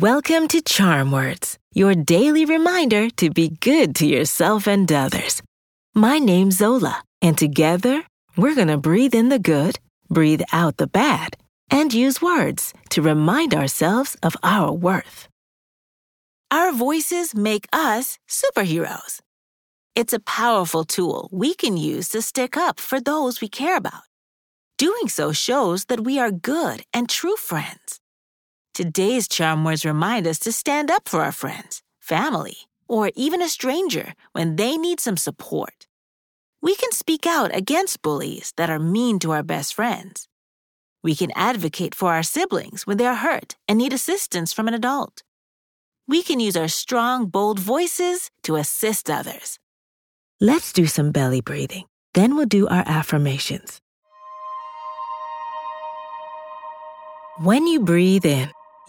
Welcome to Charm Words, your daily reminder to be good to yourself and others. My name's Zola, and together we're going to breathe in the good, breathe out the bad, and use words to remind ourselves of our worth. Our voices make us superheroes. It's a powerful tool we can use to stick up for those we care about. Doing so shows that we are good and true friends. Today's charm words remind us to stand up for our friends, family, or even a stranger when they need some support. We can speak out against bullies that are mean to our best friends. We can advocate for our siblings when they are hurt and need assistance from an adult. We can use our strong, bold voices to assist others. Let's do some belly breathing. Then we'll do our affirmations. When you breathe in,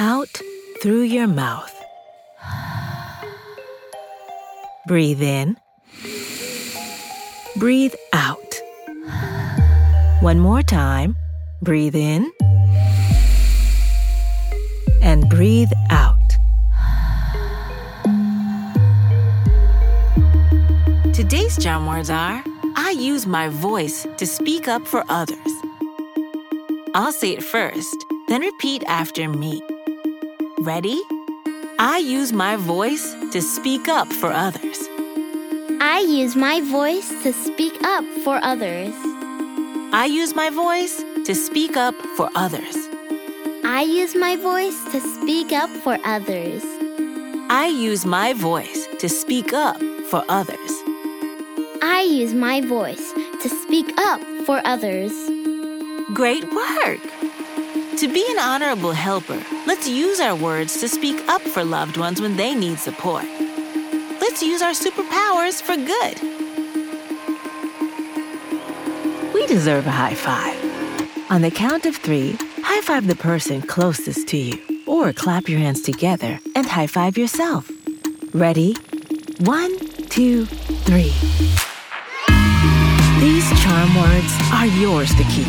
out through your mouth. Breathe in, breathe out. One more time. Breathe in and breathe out. Today's charm words are I use my voice to speak up for others. I'll say it first, then repeat after me. Ready? I use my voice to speak up for others. I use my voice to speak up for others. I use my voice to speak up for others. I use my voice to speak up for others. I use my voice to speak up for others. I use my voice to speak up for others. Great work! To be an honorable helper, let's use our words to speak up for loved ones when they need support. Let's use our superpowers for good. We deserve a high five. On the count of three, high five the person closest to you, or clap your hands together and high five yourself. Ready? One, two, three. These charm words are yours to keep,